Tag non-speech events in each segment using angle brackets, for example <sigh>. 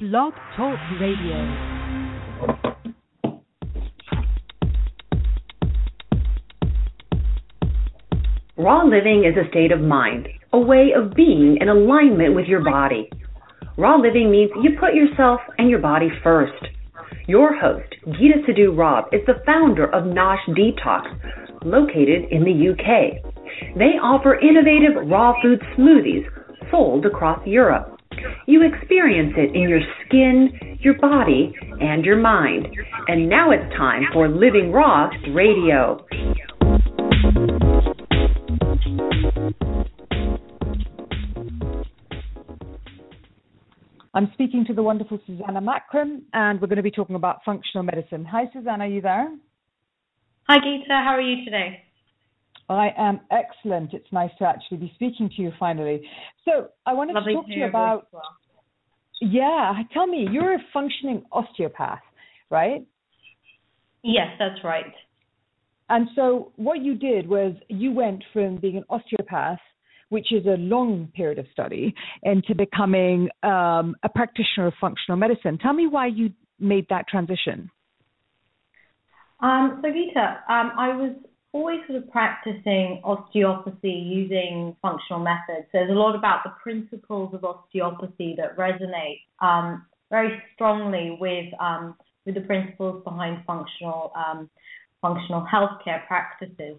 Blog Talk Radio. Raw living is a state of mind, a way of being in alignment with your body. Raw living means you put yourself and your body first. Your host, Geeta Sidhu Robb, is the founder of Nosh Detox, located in the UK. They offer innovative raw food smoothies sold across Europe. You experience it in your skin, your body, and your mind. And now it's time for Living Raw Radio. I'm speaking to the wonderful Susannah Makram, and we're going to be talking about functional medicine. Hi, Susannah, are you there? Hi, Geeta. How are you today? I am excellent. It's nice to actually be speaking to you finally. So I wanted Lovely to talk to to you about. well. Yeah, tell me, you're a functioning osteopath, right? Yes, that's right. And so what you did was you went from being an osteopath, which is a long period of study, into becoming um, a practitioner of functional medicine. Tell me why you made that transition. Um, so, Geeta, um, I was always sort of practicing osteopathy using functional methods. So there's a lot about the principles of osteopathy that resonate um, very strongly with um, with the principles behind functional um, functional healthcare practices.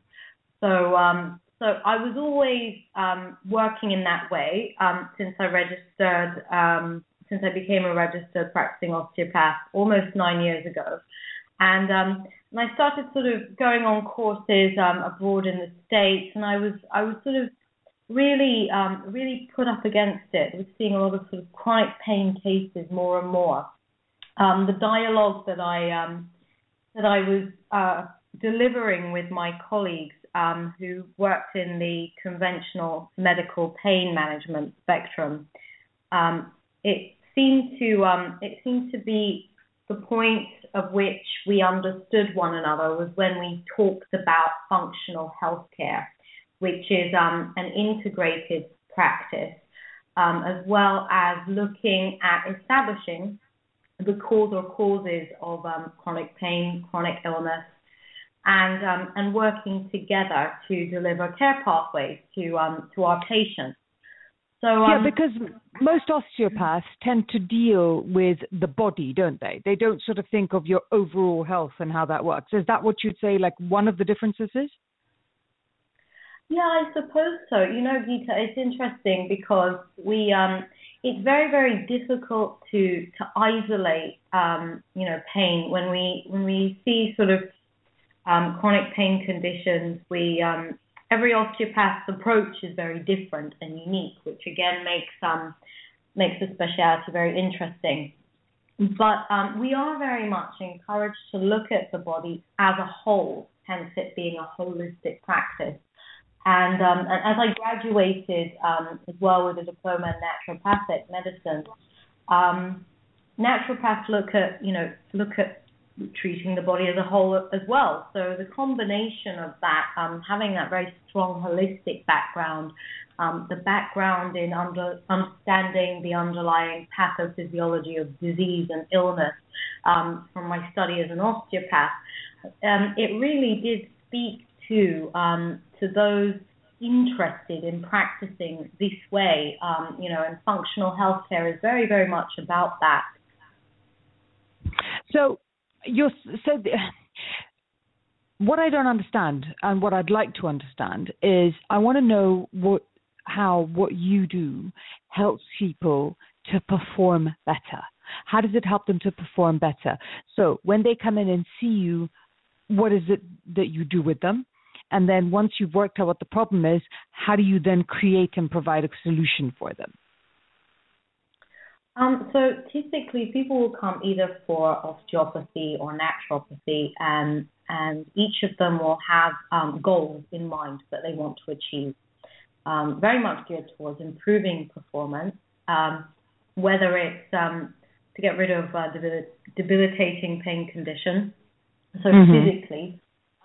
So, um, so I was always um, working in that way um, since I registered, since I became a registered practicing osteopath almost nine years ago, and and I started sort of going on courses um, abroad in the states, and I was I was sort of really um, really put up against it. Was seeing a lot of sort of chronic pain cases more and more. Um, the dialogue that I um, that I was uh, delivering with my colleagues um, who worked in the conventional medical pain management spectrum, um, it seemed to it seemed to be the point of which we understood one another was when we talked about functional healthcare, which is um, an integrated practice, um, as well as looking at establishing the cause or causes of um, chronic pain, chronic illness, and um, and working together to deliver care pathways to um, to our patients. So yeah, um, because most osteopaths tend to deal with the body, don't they? They don't sort of think of your overall health and how that works. Is that what you'd say, like one of the differences is? Yeah, I suppose so. You know, Geeta, it's interesting because we um it's very, very difficult to to isolate um, you know, pain when we when we see sort of um, chronic pain conditions, we um every osteopath's approach is very different and unique, which again makes um makes the specialty very interesting. But um, we are very much encouraged to look at the body as a whole, hence it being a holistic practice. And, um, and as I graduated um, as well with a diploma in naturopathic medicine, um, naturopaths look at you know look at treating the body as a whole as well. So the combination of that, um, having that very strong holistic background, um, the background in under, understanding the underlying pathophysiology of disease and illness um, from my study as an osteopath, um, it really did speak to um, to those interested in practicing this way. Um, you know, and functional healthcare is very, very much about that. So you're so the, <sighs> what I don't understand and what I'd like to understand is I want to know what how what you do helps people to perform better. How does it help them to perform better? So when they come in and see you, what is it that you do with them? And then once you've worked out what the problem is, how do you then create and provide a solution for them? Um, so typically, people will come either for osteopathy or naturopathy, and and each of them will have um, goals in mind that they want to achieve. Um, very much geared towards improving performance, um, whether it's um, to get rid of uh, debil- debilitating pain condition, so Mhm. physically,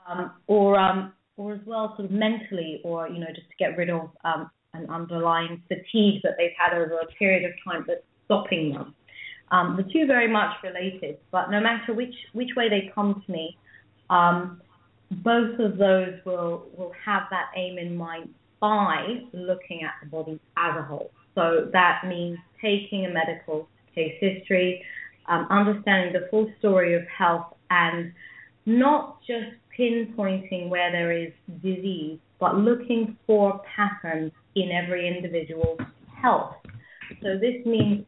um, or um, or as well sort of mentally, or you know just to get rid of um, an underlying fatigue that they've had over a period of time that's stopping them. Um, the two are very much related, but no matter which which way they come to me, um, both of those will will have that aim in mind by looking at the body as a whole. So that means taking a medical case history, um, understanding the full story of health, and not just pinpointing where there is disease, but looking for patterns in every individual's health. So this means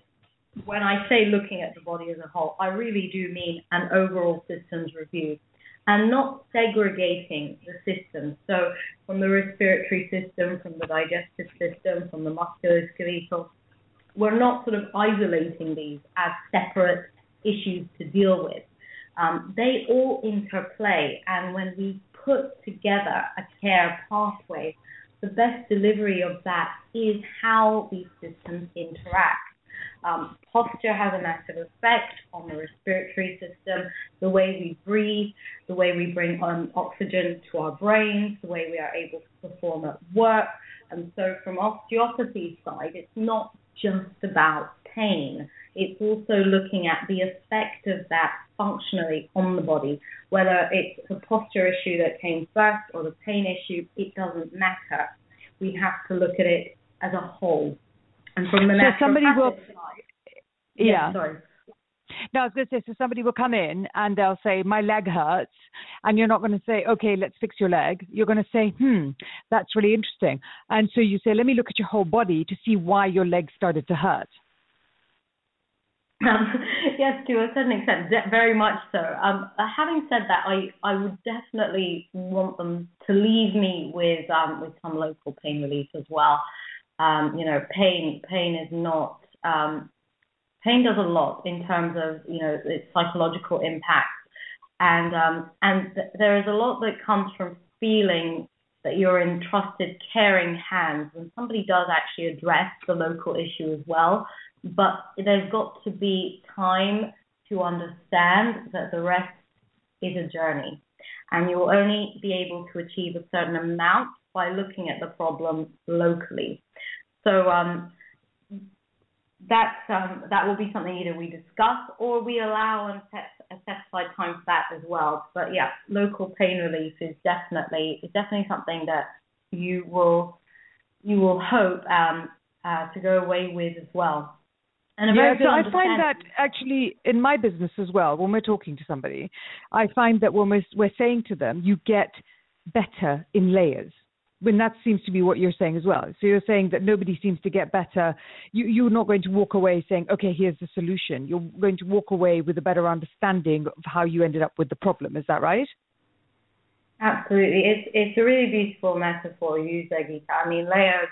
when I say looking at the body as a whole, I really do mean an overall systems review and not segregating the systems. So from the respiratory system, from the digestive system, from the musculoskeletal, we're not sort of isolating these as separate issues to deal with. Um, they all interplay, and when we put together a care pathway, the best delivery of that is how these systems interact. Um, posture has a massive effect on the respiratory system, the way we breathe, the way we bring on oxygen to our brains, the way we are able to perform at work. And so, from osteopathy side, it's not just about pain. It's also looking at the effect of that functionally on the body, whether it's the posture issue that came first or the pain issue, it doesn't matter. We have to look at it as a whole. And from the so somebody will, yeah. yeah, sorry. No, I was going to say, so somebody will come in and they'll say, my leg hurts. And you're not going to say, okay, let's fix your leg. You're going to say, hmm, that's really interesting. And so you say, let me look at your whole body to see why your leg started to hurt. Um, <laughs> yes, to a certain extent, very much so. Um, having said that, I, I would definitely want them to leave me with um, with some local pain relief as well. Um, you know, pain pain is not um, pain does a lot in terms of you know its psychological impact, and um, and th- there is a lot that comes from feeling that you're in trusted, caring hands, and somebody does actually address the local issue as well. But there's got to be time to understand that the rest is a journey. And you will only be able to achieve a certain amount by looking at the problem locally. So um, that's, um, that will be something either we discuss or we allow and set a set aside time for that as well. But yeah, local pain relief is definitely is definitely something that you will you will hope um, uh, to go away with as well. And yeah, so I find that actually in my business as well, when we're talking to somebody, I find that when we're, we're saying to them, you get better in layers. When that seems to be what you're saying as well. So you're saying that nobody seems to get better. You, you're not going to walk away saying, okay, here's the solution. You're going to walk away with a better understanding of how you ended up with the problem. Is that right? Absolutely. It's, it's a really beautiful metaphor you use. I mean, layers,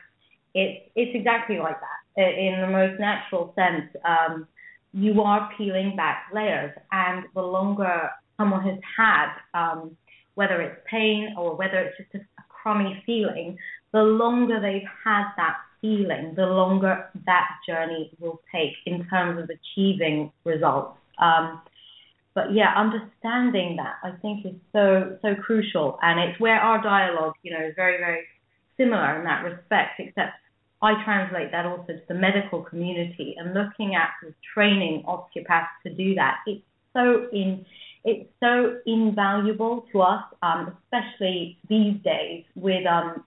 it's, it's exactly like that in the most natural sense, um, you are peeling back layers. And the longer someone has had, um, whether it's pain or whether it's just a crummy feeling, the longer they've had that feeling, the longer that journey will take in terms of achieving results. Um, but yeah, understanding that I think is so so crucial, and it's where our dialogue, you know, is very very similar in that respect. Except I translate that also to the medical community and looking at training osteopaths to do that. It's so in it's so invaluable to us, um, especially these days with um,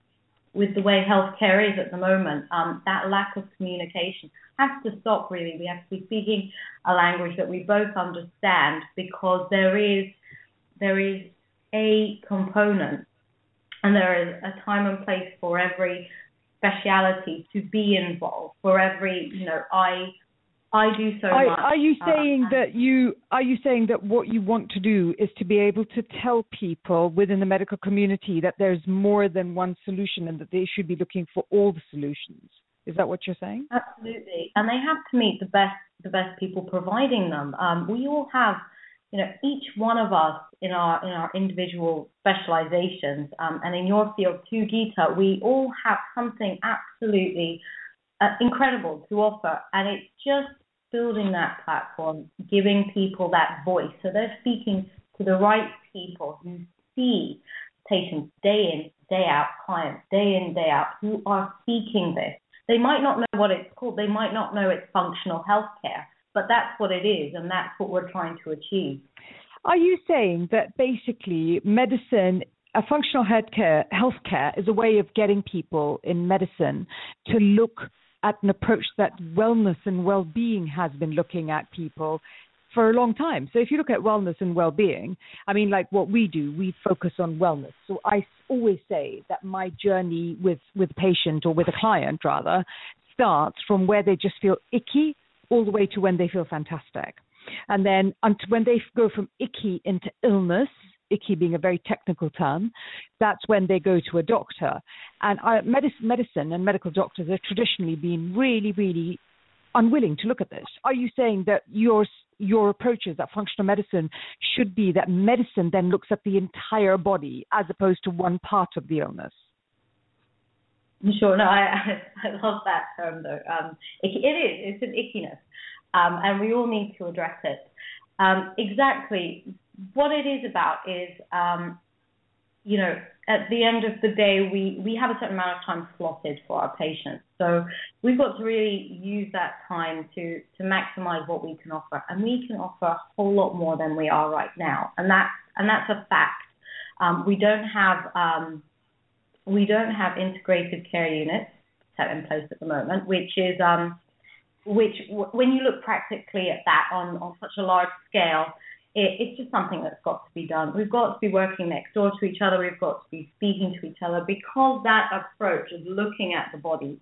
with the way healthcare is at the moment. Um, that lack of communication has to stop. Really, we have to be speaking a language that we both understand because there is there is a component and there is a time and place for every speciality to be involved for every you know i i do so are, much. are you uh, saying uh, that you are you saying that what you want to do is to be able to tell people within the medical community that there's more than one solution and that they should be looking for all the solutions? Is that what you're saying? Absolutely. And they have to meet the best the best people providing them. Um, we all have you know, each one of us in our in our individual specializations, um, and in your field too, Geeta, we all have something absolutely uh, incredible to offer, and it's just building that platform, giving people that voice, so they're speaking to the right people who see patients day in, day out, clients day in, day out, who are seeking this. They might not know what it's called. They might not know it's functional healthcare but that's what it is, and that's what we're trying to achieve. Are you saying that basically medicine, a functional healthcare, healthcare is a way of getting people in medicine to look at an approach that wellness and well-being has been looking at people for a long time. So if you look at wellness and well-being, I mean, like what we do, we focus on wellness. So I always say that my journey with with a patient or with a client rather starts from where they just feel icky all the way to when they feel fantastic. And then when they go from icky into illness, icky being a very technical term, that's when they go to a doctor. And I, medicine, medicine and medical doctors have traditionally been really, really unwilling to look at this. Are you saying that your your approaches that functional medicine should be that medicine then looks at the entire body as opposed to one part of the illness? Sure. No, I <laughs> I love that term though. Um, it, it is. It's an ickiness, um, and we all need to address it. Um, exactly what it is about is, um, you know, at the end of the day, we, we have a certain amount of time slotted for our patients. So we've got to really use that time to, to maximize what we can offer. And we can offer a whole lot more than we are right now. And that's, and that's a fact. Um, we don't have, um, we don't have integrated care units set in place at the moment, which is, um, which when you look practically at that on, on such a large scale, it, it's just something that's got to be done. We've got to be working next door to each other. We've got to be speaking to each other because that approach of looking at the body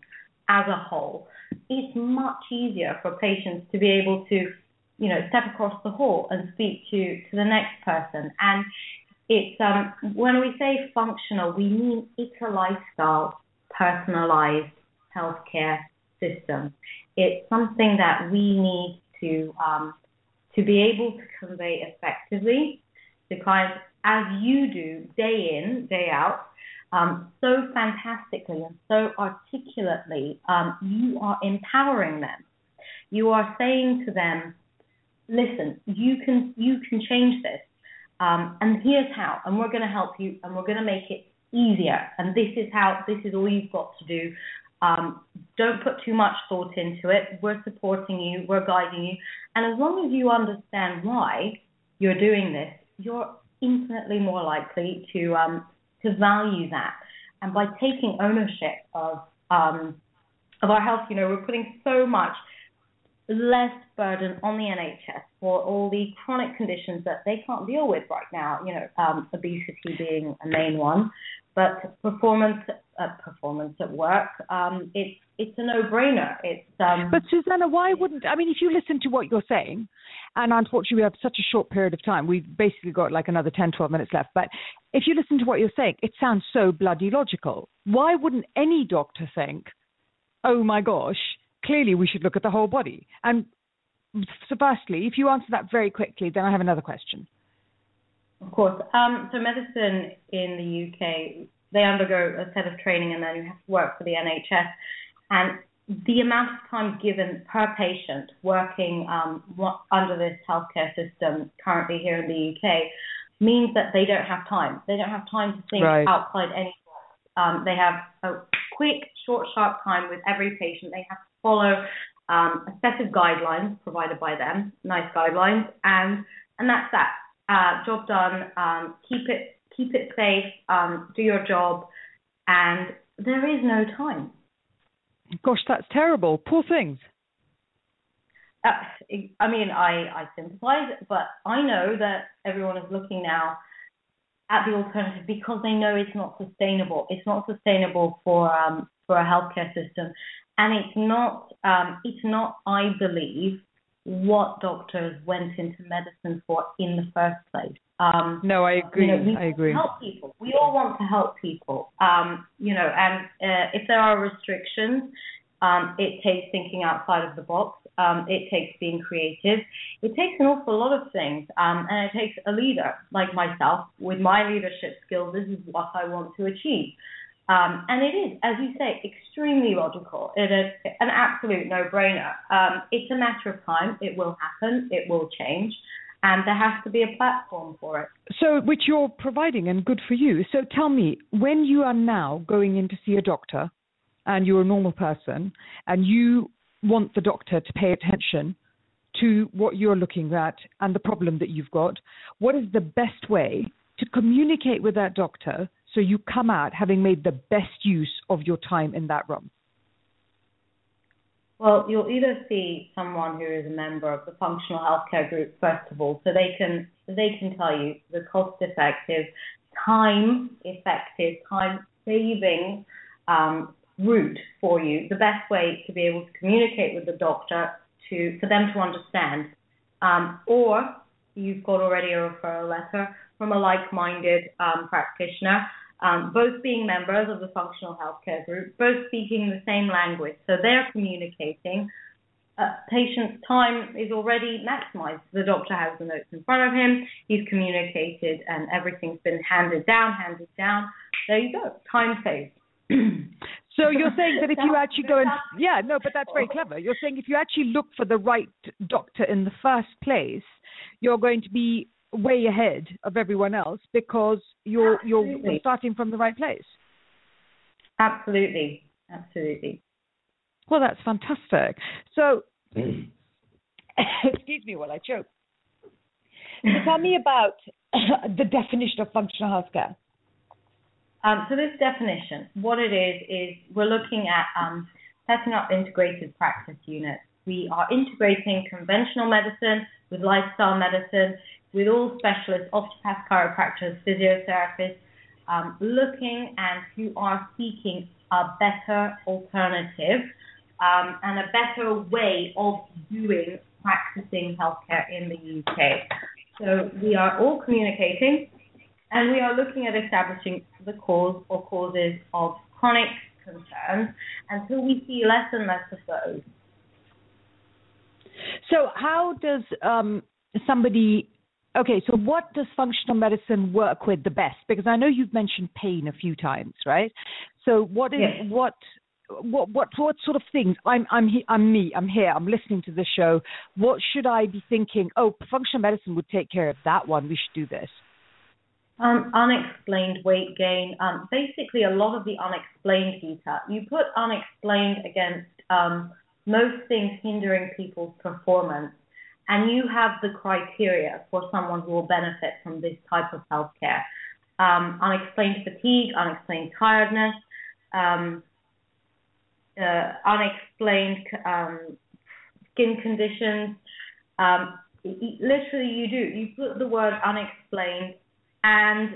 as a whole, it's much easier for patients to be able to, you know, step across the hall and speak to, to the next person. And it's um, when we say functional, we mean it's a lifestyle, personalized healthcare system. It's something that we need to um, to be able to convey effectively to clients as you do day in, day out, um, so fantastically and so articulately, um, you are empowering them. You are saying to them, listen, you can you can change this. Um, and here's how, and we're going to help you, and we're going to make it easier. And this is how, this is all you've got to do. Um, don't put too much thought into it. We're supporting you, we're guiding you. And as long as you understand why you're doing this, you're infinitely more likely to um, to value that. And by taking ownership of um, of our health, you know, we're putting so much less burden on the NHS for all the chronic conditions that they can't deal with right now. You know, um, obesity being a main one, but performance uh, performance at work, um, it's it's a no-brainer. It's um, but Susannah, why wouldn't I mean if you listen to what you're saying, and unfortunately we have such a short period of time, we've basically got like another 10, 12 minutes left. But if you listen to what you're saying, it sounds so bloody logical. Why wouldn't any doctor think, oh my gosh, clearly we should look at the whole body? And so firstly, if you answer that very quickly, then I have another question. Of course. Um, so medicine in the UK, they undergo a set of training and then you have to work for the NHS. And the amount of time given per patient working um, under this healthcare system currently here in the UK means that they don't have time. They don't have time to think right. outside any um, they have a quick, short, sharp time with every patient. They have to follow um, a set of guidelines provided by them, nice guidelines, and and that's that. Uh, job done. Um, keep it keep it safe. Um, do your job, and there is no time. Gosh, that's terrible. Poor things. Uh, I mean, I, I sympathise, but I know that everyone is looking now at the alternative because they know it's not sustainable. It's not sustainable for um, for a healthcare system, and it's not um, it's not, I believe, what doctors went into medicine for in the first place. Um, no, I agree. You know, I agree. Help people. We all want to help people. Um, you know, and uh, if there are restrictions, um, it takes thinking outside of the box. Um, it takes being creative. It takes an awful lot of things, um, and it takes a leader like myself with my leadership skills. This is what I want to achieve. Um, and it is, as you say, extremely logical. It is an absolute no-brainer. Um, it's a matter of time. It will happen. It will change. And there has to be a platform for it. So, which you're providing, and good for you. So, tell me, when you are now going in to see a doctor, and you're a normal person, and you want the doctor to pay attention to what you're looking at and the problem that you've got, what is the best way to communicate with that doctor so you come out having made the best use of your time in that room? Well, you'll either see someone who is a member of the functional healthcare group first of all, so they can they can tell you the cost effective, time effective, time saving um, route for you, the best way to be able to communicate with the doctor to for them to understand. Um, or you've got already a referral letter from a like-minded um, practitioner, um, both being members of the functional healthcare group, both speaking the same language, so they're communicating. Uh, patient's time is already maximized. The doctor has the notes in front of him. He's communicated, and everything's been handed down, handed down. There you go. Time saved. <clears throat> So you're saying that if you actually go and yeah, no, but that's very clever. You're saying if you actually look for the right doctor in the first place, you're going to be way ahead of everyone else because you're you're starting from the right place. Absolutely, absolutely. Well, that's fantastic. So, <clears throat> excuse me while I choke. So tell me about <clears throat> the definition of functional healthcare. Um, so this definition, what it is, is we're looking at um, setting up integrated practice units. We are integrating conventional medicine with lifestyle medicine, with all specialists, osteopaths, chiropractors, physiotherapists, um, looking and who are seeking a better alternative um, and a better way of doing practicing healthcare in the UK. So we are all communicating and we are looking at establishing the cause or causes of chronic concerns until we see less and less of those. So, how does um, somebody Okay, so what does functional medicine work with the best? Because I know you've mentioned pain a few times, right? So what is yes. what what what what sort of things? I'm I'm he, I'm me. I'm here. I'm listening to the show. What should I be thinking? Oh, functional medicine would take care of that one. We should do this. Um, unexplained weight gain. Um, basically, a lot of the unexplained data. You put unexplained against um, most things hindering people's performance, and you have the criteria for someone who will benefit from this type of healthcare. Um, unexplained fatigue, unexplained tiredness, um, uh, unexplained um, skin conditions. literally, you do. You put the word unexplained and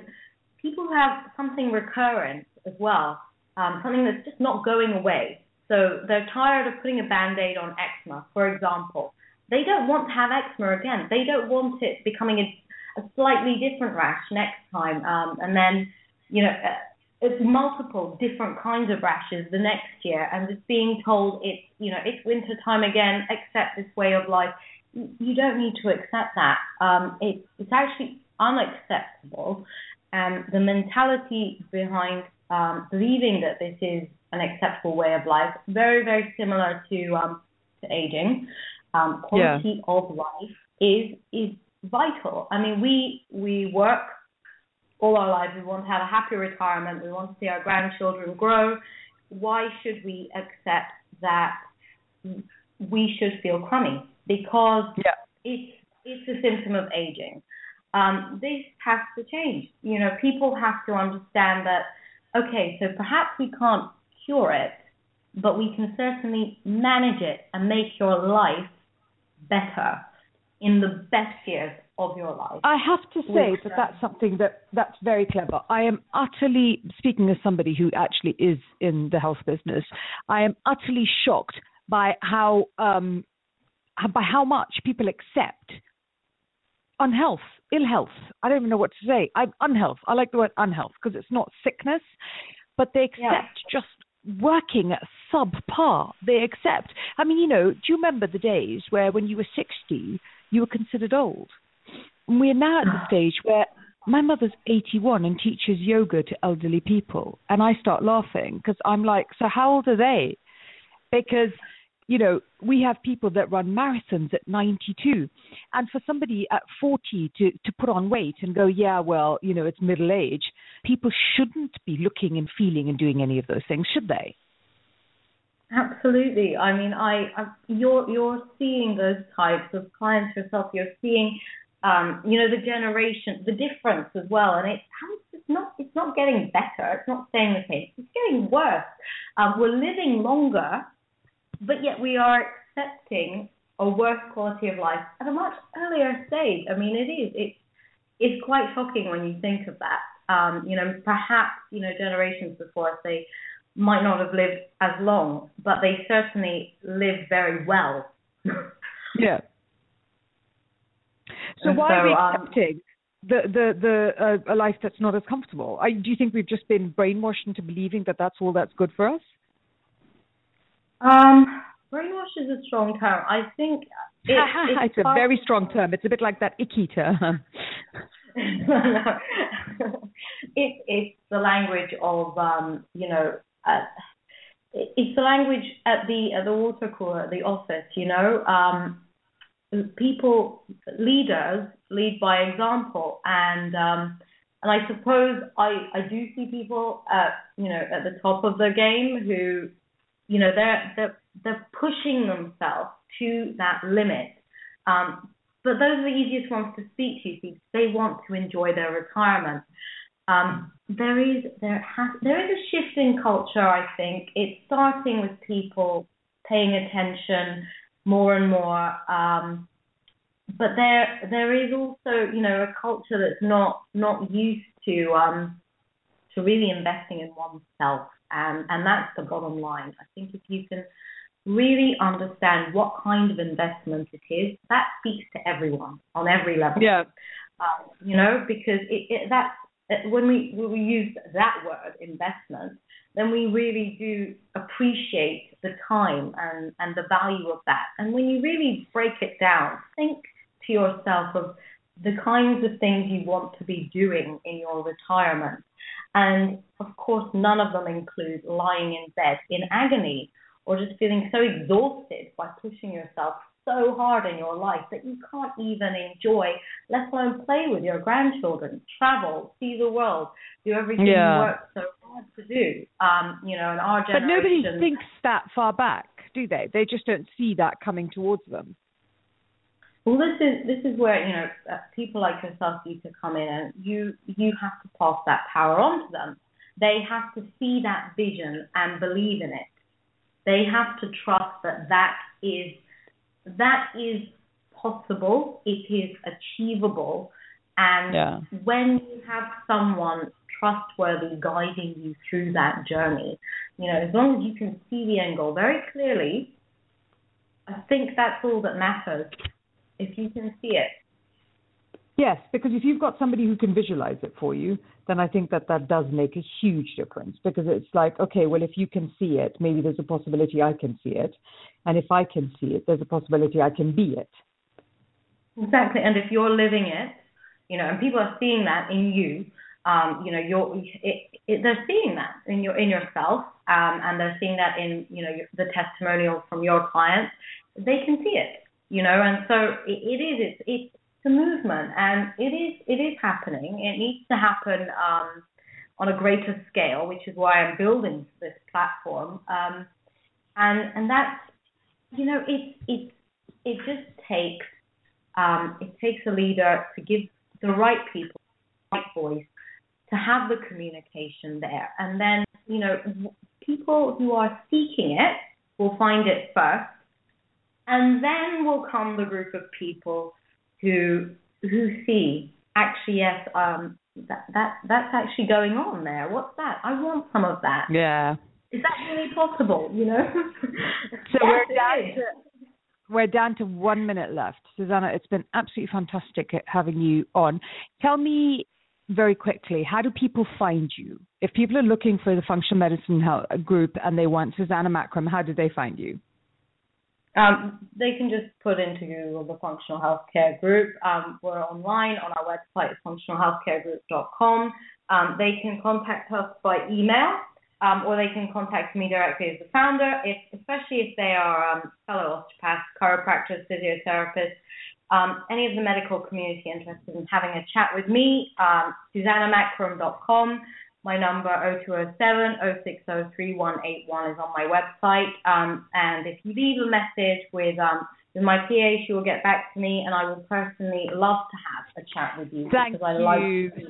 people have something recurrent as well, um, something that's just not going away. So they're tired of putting a band aid on eczema, for example. They don't want to have eczema again. They don't want it becoming a, a slightly different rash next time. Um, and then, you know, uh, it's multiple different kinds of rashes the next year. And just being told it's, you know, it's winter time again, accept this way of life. You don't need to accept that. Um, it, it's actually unacceptable. And the mentality behind um, believing that this is an acceptable way of life, very, very similar to um, to aging. Um, quality yeah. of life is is vital. I mean, we we work all our lives. We want to have a happy retirement. We want to see our grandchildren grow. Why should we accept that we should feel crummy? Because yeah. it's it's a symptom of aging um, this has to change. You know, people have to understand that, okay, so perhaps we can't cure it, but we can certainly manage it and make your life better in the best years of your life. I have to say that that's something that that's very clever. I am utterly speaking as somebody who actually is in the health business. I am utterly shocked by how um, by how much people accept unhealth, ill health. I don't even know what to say. I'm unhealth. I like the word unhealth because it's not sickness, but they accept yeah. just working at subpar. They accept. I mean, you know, do you remember the days where when you were 60, you were considered old? And we're now at the <sighs> stage where my mother's 81 and teaches yoga to elderly people. And I start laughing because I'm like, so how old are they? Because you know, we have people that run marathons at 92. And for somebody at 40 to, to put on weight and go, yeah, well, you know, it's middle age, people shouldn't be looking and feeling and doing any of those things, should they? Absolutely. I mean, I, I you're you're seeing those types of clients yourself. You're seeing, um, you know, the generation, the difference as well, and it's it's not it's not getting better. It's not staying the same. It's getting worse. Um, we're living longer, but yet we are accepting a worse quality of life at a much earlier stage. I mean, it is it's it's quite shocking when you think of that. Um, you know, perhaps you know generations before us they might not have lived as long, but they certainly lived very well. yeah. So and why so, are we um, accepting um, the the the uh, a life that's not as comfortable? I, do you think we've just been brainwashed into believing that that's all that's good for us? Um, brainwash is a strong term. I think it, <laughs> it's, it's a very strong term. It's a bit like that icky term. <laughs> <laughs> it, it's the language of um, you know uh, it's the language at the at the water cooler, at the office. You know, um, people leaders lead by example, and um, and I suppose I I do see people at you know at the top of the game who you know they're they're they're pushing themselves to that limit. Um, but those are the easiest ones to speak to because they want to enjoy their retirement. Um, there is there has there is a shift in culture. I think it's starting with people paying attention more and more. Um, but there there is also you know a culture that's not not used to um, to really investing in oneself, and and that's the bottom line. I think if you can really understand what kind of investment it is, that speaks to everyone on every level. Yeah. Um, you know, because it, it, that's when we when we use that word investment, then we really do appreciate the time and and the value of that. And when you really break it down, think to yourself of the kinds of things you want to be doing in your retirement. And of course, none of them include lying in bed in agony or just feeling so exhausted by pushing yourself so hard in your life that you can't even enjoy, let alone play with your grandchildren, travel, see the world, do everything yeah. you work so hard to do. Um, you know, in our generation. But nobody thinks that far back, do they? They just don't see that coming towards them. Well, this is this is where you know uh, people like yourself need to come in, and you you have to pass that power on to them. They have to see that vision and believe in it. They have to trust that that is that is possible, it is achievable, and yeah. when you have someone trustworthy guiding you through that journey, you know, as long as you can see the end goal very clearly, I think that's all that matters. If you can see it. Yes, because if you've got somebody who can visualize it for you, then I think that that does make a huge difference because it's like, okay, well, if you can see it, maybe there's a possibility I can see it. And if I can see it, there's a possibility I can be it. Exactly. And if you're living it, you know, and people are seeing that in you, um, you know, you're, it, it, they're seeing that in your, in yourself, um, and they're seeing that in, you know, the testimonials from your clients. They can see it, you know, and so it, it is, it's, it's, a movement, and it is it is happening. It needs to happen um, on a greater scale, which is why I'm building this platform. Um, and and that's you know it it it just takes um, it takes a leader to give the right people the right voice to have the communication there, and then you know people who are seeking it will find it first, and then will come the group of people who who see actually yes um that that that's actually going on there. What's that? I want some of that. Yeah. Is that really possible? You know. <laughs> so yes, we're down to we're down to one minute left, Susannah. It's been absolutely fantastic having you on. Tell me very quickly, how do people find you? If people are looking for the functional medicine group and they want Susannah Makram, how do they find you? Um, they can just put into Google the Functional Healthcare Group. Um, we're online on our website, functionalhealthcaregroup.com. Um, they can contact us by email, um, or they can contact me directly as the founder, if, especially if they are um, fellow osteopaths, chiropractors, physiotherapists, um, any of the medical community interested in having a chat with me, um. My number 0207 060 3181 is on my website. Um, and if you leave a message with um, with my PA, she will get back to me, and I will personally love to have a chat with you. Thank because I you. Like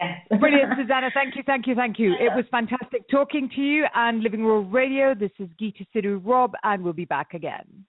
Yes. Brilliant, Susannah. Thank you, thank you, thank you. It was <laughs> fantastic talking to you and Living Raw Radio. This is Geeta Sidhu Robb, and we'll be back again.